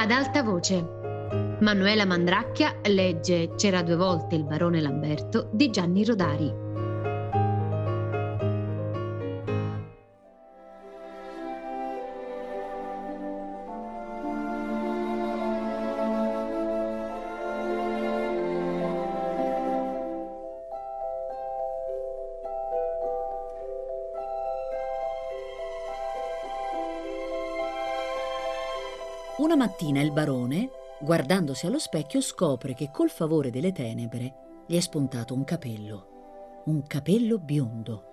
Ad alta voce. Manuela Mandracchia legge C'era due volte il barone Lamberto di Gianni Rodari. Una mattina il barone, guardandosi allo specchio, scopre che col favore delle tenebre gli è spuntato un capello, un capello biondo.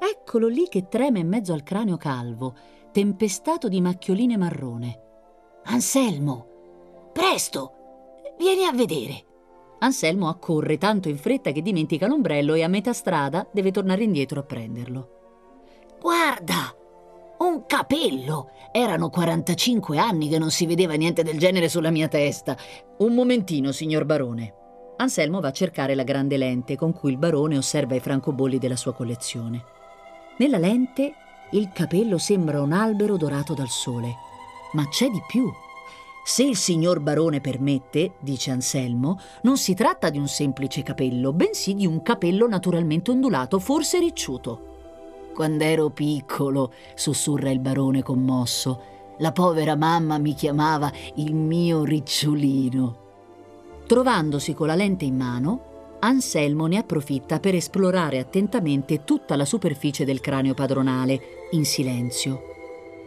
Eccolo lì che trema in mezzo al cranio calvo, tempestato di macchioline marrone. Anselmo, presto, vieni a vedere. Anselmo accorre tanto in fretta che dimentica l'ombrello e a metà strada deve tornare indietro a prenderlo. Guarda, un capello! Erano 45 anni che non si vedeva niente del genere sulla mia testa. Un momentino, signor barone. Anselmo va a cercare la grande lente con cui il barone osserva i francobolli della sua collezione. Nella lente il capello sembra un albero dorato dal sole. Ma c'è di più. Se il signor barone permette, dice Anselmo, non si tratta di un semplice capello, bensì di un capello naturalmente ondulato, forse ricciuto. Quando ero piccolo, sussurra il barone commosso, la povera mamma mi chiamava il mio ricciolino. Trovandosi con la lente in mano, Anselmo ne approfitta per esplorare attentamente tutta la superficie del cranio padronale, in silenzio.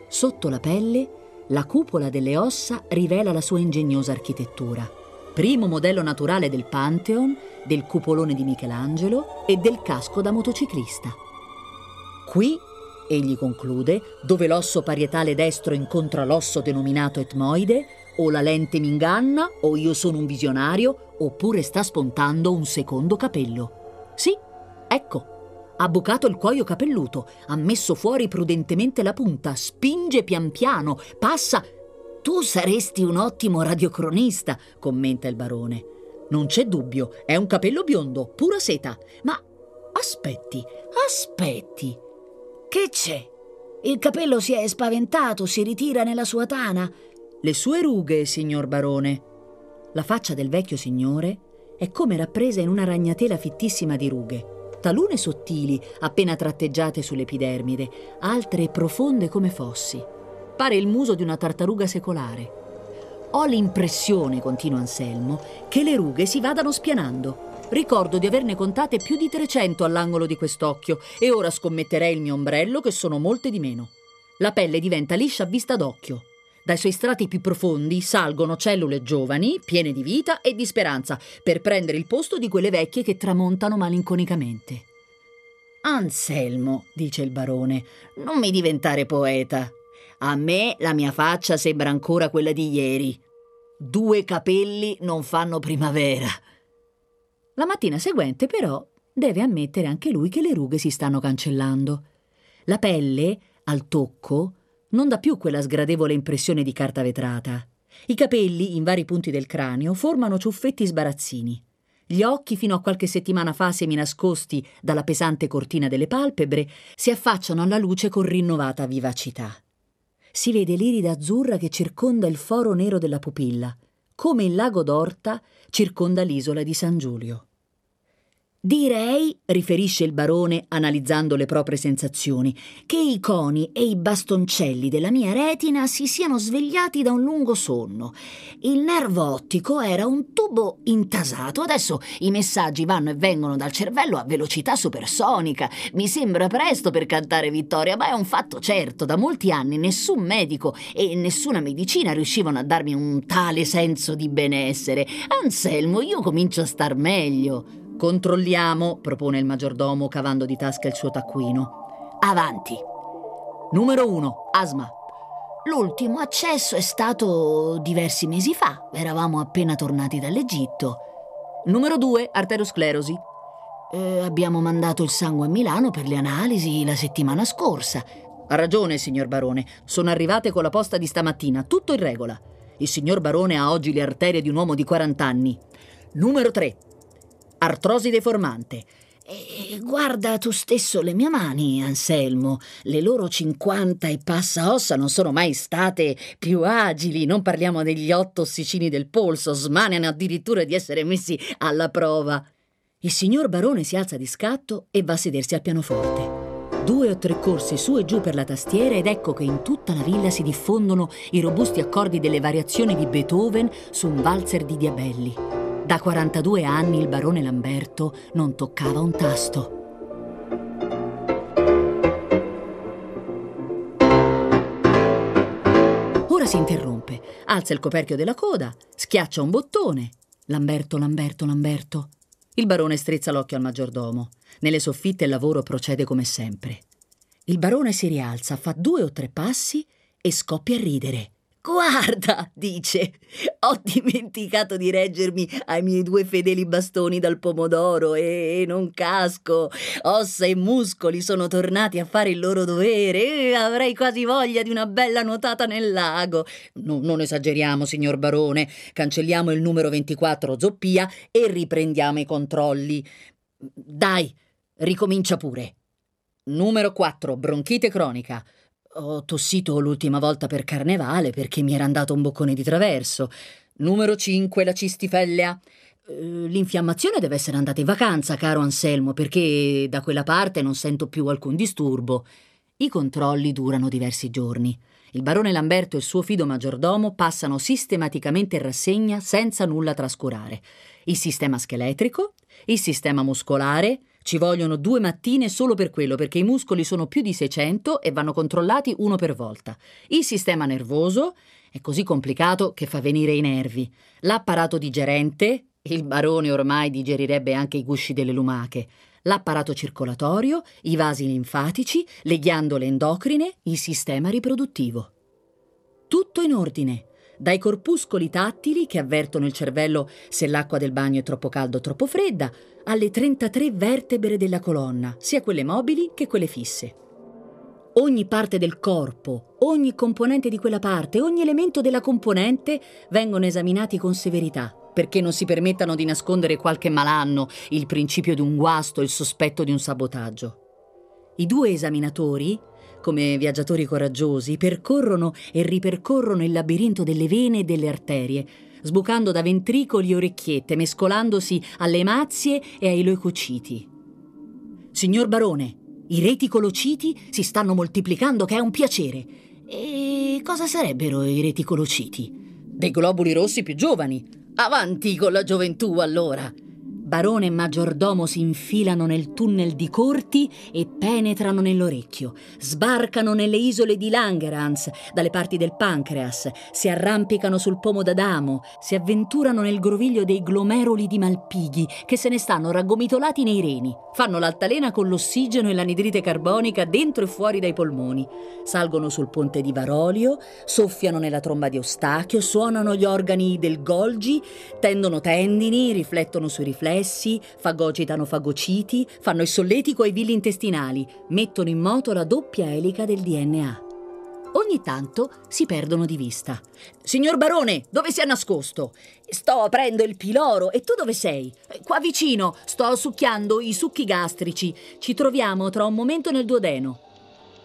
Sotto la pelle, la cupola delle ossa rivela la sua ingegnosa architettura. Primo modello naturale del Pantheon, del cupolone di Michelangelo e del casco da motociclista. Qui, egli conclude, dove l'osso parietale destro incontra l'osso denominato etmoide, o la lente mi inganna, o io sono un visionario, oppure sta spuntando un secondo capello. Sì, ecco. Ha bucato il cuoio capelluto, ha messo fuori prudentemente la punta, spinge pian piano, passa. Tu saresti un ottimo radiocronista, commenta il barone. Non c'è dubbio, è un capello biondo, pura seta. Ma aspetti, aspetti. Che c'è? Il capello si è spaventato, si ritira nella sua tana. Le sue rughe, signor barone. La faccia del vecchio signore è come rappresa in una ragnatela fittissima di rughe, talune sottili, appena tratteggiate sull'epidermide, altre profonde come fossi. Pare il muso di una tartaruga secolare. Ho l'impressione, continua Anselmo, che le rughe si vadano spianando. Ricordo di averne contate più di 300 all'angolo di quest'occhio e ora scommetterei il mio ombrello che sono molte di meno. La pelle diventa liscia a vista d'occhio. Dai suoi strati più profondi salgono cellule giovani, piene di vita e di speranza, per prendere il posto di quelle vecchie che tramontano malinconicamente. Anselmo, dice il barone, non mi diventare poeta. A me la mia faccia sembra ancora quella di ieri. Due capelli non fanno primavera. La mattina seguente, però, deve ammettere anche lui che le rughe si stanno cancellando. La pelle, al tocco, non dà più quella sgradevole impressione di carta vetrata. I capelli, in vari punti del cranio, formano ciuffetti sbarazzini. Gli occhi, fino a qualche settimana fa seminascosti dalla pesante cortina delle palpebre, si affacciano alla luce con rinnovata vivacità. Si vede l'iride azzurra che circonda il foro nero della pupilla, come il lago d'Orta circonda l'isola di San Giulio. Direi, riferisce il barone analizzando le proprie sensazioni, che i coni e i bastoncelli della mia retina si siano svegliati da un lungo sonno. Il nervo ottico era un tubo intasato, adesso i messaggi vanno e vengono dal cervello a velocità supersonica. Mi sembra presto per cantare vittoria, ma è un fatto certo. Da molti anni nessun medico e nessuna medicina riuscivano a darmi un tale senso di benessere. Anselmo, io comincio a star meglio. Controlliamo, propone il maggiordomo cavando di tasca il suo taccuino. Avanti. Numero uno, asma. L'ultimo accesso è stato diversi mesi fa. Eravamo appena tornati dall'Egitto. Numero due, arterosclerosi. Eh, abbiamo mandato il sangue a Milano per le analisi la settimana scorsa. Ha ragione, signor Barone. Sono arrivate con la posta di stamattina, tutto in regola. Il signor Barone ha oggi le arterie di un uomo di 40 anni. Numero 3 artrosi deformante. E guarda tu stesso le mie mani, Anselmo. Le loro cinquanta e passa ossa non sono mai state più agili. Non parliamo degli otto ossicini del polso, smaniano addirittura di essere messi alla prova. Il signor barone si alza di scatto e va a sedersi al pianoforte. Due o tre corse su e giù per la tastiera ed ecco che in tutta la villa si diffondono i robusti accordi delle variazioni di Beethoven su un valzer di Diabelli. Da 42 anni il barone Lamberto non toccava un tasto. Ora si interrompe, alza il coperchio della coda, schiaccia un bottone. Lamberto, Lamberto, Lamberto. Il barone strizza l'occhio al maggiordomo. Nelle soffitte il lavoro procede come sempre. Il barone si rialza, fa due o tre passi e scoppia a ridere. Guarda, dice, ho dimenticato di reggermi ai miei due fedeli bastoni dal pomodoro e non casco. Ossa e muscoli sono tornati a fare il loro dovere e avrei quasi voglia di una bella nuotata nel lago. No, non esageriamo, signor barone. Cancelliamo il numero 24 zoppia e riprendiamo i controlli. Dai, ricomincia pure. Numero 4, bronchite cronica. Ho tossito l'ultima volta per carnevale perché mi era andato un boccone di traverso. Numero 5, la cistifellea. Eh, l'infiammazione deve essere andata in vacanza, caro Anselmo, perché da quella parte non sento più alcun disturbo. I controlli durano diversi giorni. Il barone Lamberto e il suo fido maggiordomo passano sistematicamente in rassegna senza nulla trascurare. Il sistema scheletrico, il sistema muscolare, ci vogliono due mattine solo per quello, perché i muscoli sono più di 600 e vanno controllati uno per volta. Il sistema nervoso è così complicato che fa venire i nervi. L'apparato digerente, il barone ormai digerirebbe anche i gusci delle lumache. L'apparato circolatorio, i vasi linfatici, le ghiandole endocrine, il sistema riproduttivo. Tutto in ordine dai corpuscoli tattili che avvertono il cervello se l'acqua del bagno è troppo calda o troppo fredda, alle 33 vertebre della colonna, sia quelle mobili che quelle fisse. Ogni parte del corpo, ogni componente di quella parte, ogni elemento della componente vengono esaminati con severità, perché non si permettano di nascondere qualche malanno, il principio di un guasto, il sospetto di un sabotaggio. I due esaminatori come viaggiatori coraggiosi, percorrono e ripercorrono il labirinto delle vene e delle arterie, sbucando da ventricoli e orecchiette, mescolandosi alle mazie e ai leucociti. Signor barone, i reticolociti si stanno moltiplicando, che è un piacere. E cosa sarebbero i reticolociti? Dei globuli rossi più giovani. Avanti con la gioventù, allora barone e maggiordomo si infilano nel tunnel di Corti e penetrano nell'orecchio. Sbarcano nelle isole di Langerhans, dalle parti del pancreas, si arrampicano sul pomo d'Adamo, si avventurano nel groviglio dei glomeruli di Malpighi, che se ne stanno raggomitolati nei reni. Fanno l'altalena con l'ossigeno e l'anidride carbonica dentro e fuori dai polmoni. Salgono sul ponte di Varolio, soffiano nella tromba di Ostachio, suonano gli organi del Golgi, tendono tendini, riflettono sui riflessi riflessi, fagocitano fagociti, fanno il solletico ai villi intestinali, mettono in moto la doppia elica del DNA. Ogni tanto si perdono di vista. Signor Barone, dove si è nascosto? Sto aprendo il piloro e tu dove sei? Qua vicino, sto succhiando i succhi gastrici. Ci troviamo tra un momento nel duodeno.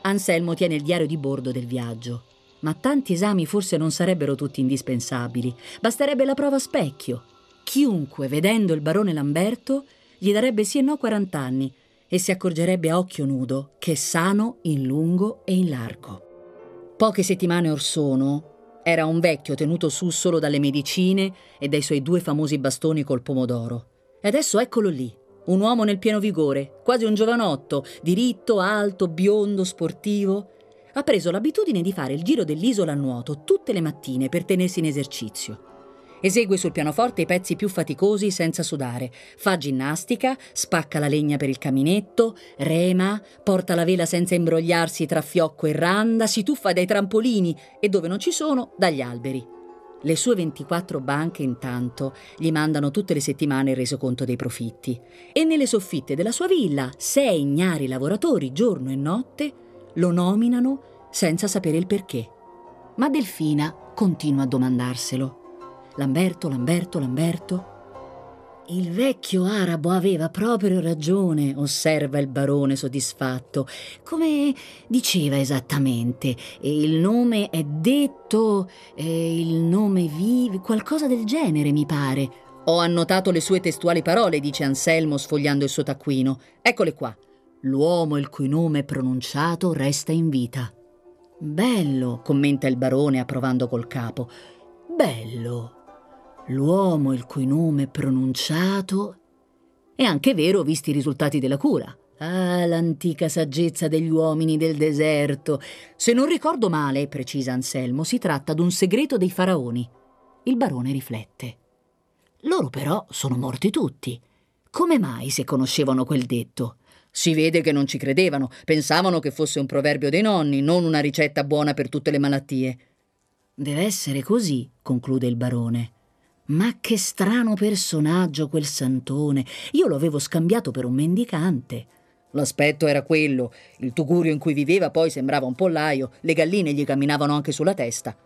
Anselmo tiene il diario di bordo del viaggio. Ma tanti esami forse non sarebbero tutti indispensabili. Basterebbe la prova a specchio. Chiunque, vedendo il barone Lamberto, gli darebbe sì e no 40 anni e si accorgerebbe a occhio nudo che è sano in lungo e in largo. Poche settimane or sono era un vecchio tenuto su solo dalle medicine e dai suoi due famosi bastoni col pomodoro. E adesso eccolo lì, un uomo nel pieno vigore, quasi un giovanotto, diritto, alto, biondo, sportivo. Ha preso l'abitudine di fare il giro dell'isola a nuoto tutte le mattine per tenersi in esercizio. Esegue sul pianoforte i pezzi più faticosi senza sudare. Fa ginnastica, spacca la legna per il caminetto, rema, porta la vela senza imbrogliarsi tra fiocco e randa, si tuffa dai trampolini e dove non ci sono, dagli alberi. Le sue 24 banche intanto gli mandano tutte le settimane il resoconto dei profitti e nelle soffitte della sua villa sei ignari lavoratori giorno e notte lo nominano senza sapere il perché. Ma Delfina continua a domandarselo. Lamberto, Lamberto, Lamberto. Il vecchio arabo aveva proprio ragione, osserva il barone soddisfatto. Come diceva esattamente? Il nome è detto, il nome vive, qualcosa del genere mi pare. Ho annotato le sue testuali parole, dice Anselmo sfogliando il suo taccuino. Eccole qua. L'uomo il cui nome è pronunciato resta in vita. Bello, commenta il barone approvando col capo. Bello l'uomo il cui nome è pronunciato. È anche vero visti i risultati della cura. Ah, l'antica saggezza degli uomini del deserto. Se non ricordo male, precisa Anselmo, si tratta d'un segreto dei faraoni. Il barone riflette. Loro però sono morti tutti. Come mai se conoscevano quel detto? Si vede che non ci credevano, pensavano che fosse un proverbio dei nonni, non una ricetta buona per tutte le malattie. Deve essere così, conclude il barone. Ma che strano personaggio quel santone. Io lo avevo scambiato per un mendicante. L'aspetto era quello. Il tugurio in cui viveva poi sembrava un pollaio, le galline gli camminavano anche sulla testa.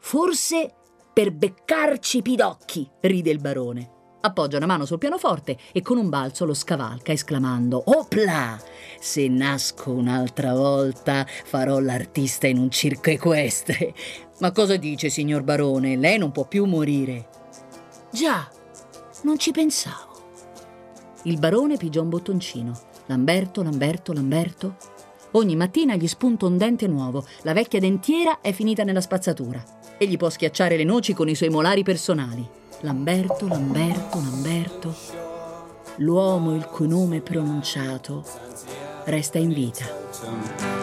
Forse per beccarci i pidocchi, ride il barone. Appoggia una mano sul pianoforte e con un balzo lo scavalca, esclamando: Opla! Se nasco un'altra volta, farò l'artista in un circo equestre. Ma cosa dice, signor barone? Lei non può più morire. Già, non ci pensavo. Il barone pigiò un bottoncino. Lamberto, Lamberto, Lamberto. Ogni mattina gli spunta un dente nuovo. La vecchia dentiera è finita nella spazzatura. E gli può schiacciare le noci con i suoi molari personali. Lamberto, Lamberto, Lamberto. L'uomo il cui nome è pronunciato resta in vita.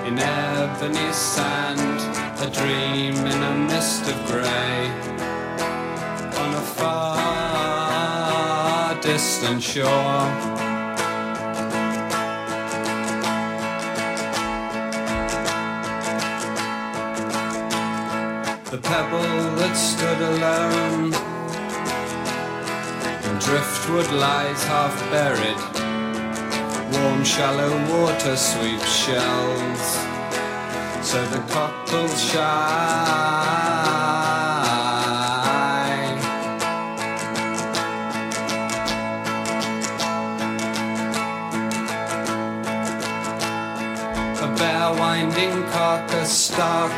In ebony sand, a dream in a mist of grey. on a far distant shore. The pebble that stood alone in driftwood lies half buried. Warm, shallow water sweeps shells, so the cockles shine. Winding carcass stalk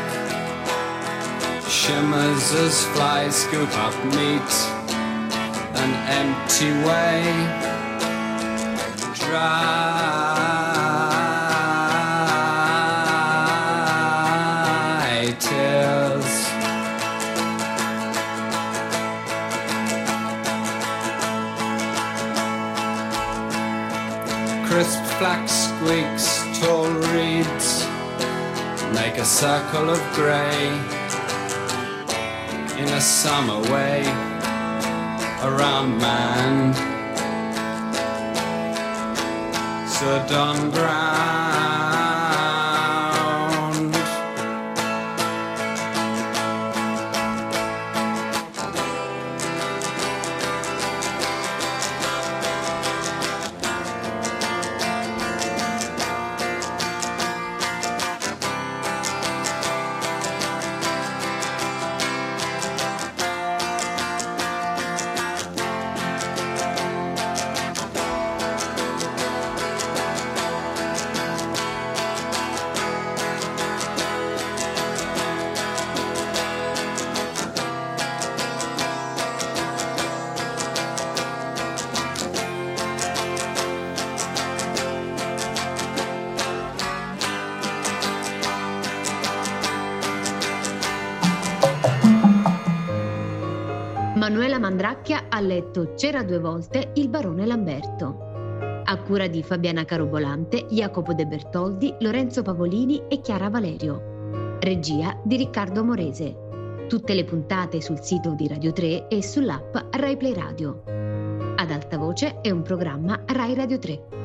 shimmers as flies scoop up meat an empty way a circle of grey in a summer way around man. Stood on ground. Manuela Mandracchia ha letto C'era due volte il barone Lamberto. A cura di Fabiana Carobolante, Jacopo De Bertoldi, Lorenzo Pavolini e Chiara Valerio. Regia di Riccardo Morese. Tutte le puntate sul sito di Radio 3 e sull'app Rai Play Radio. Ad alta voce è un programma Rai Radio 3.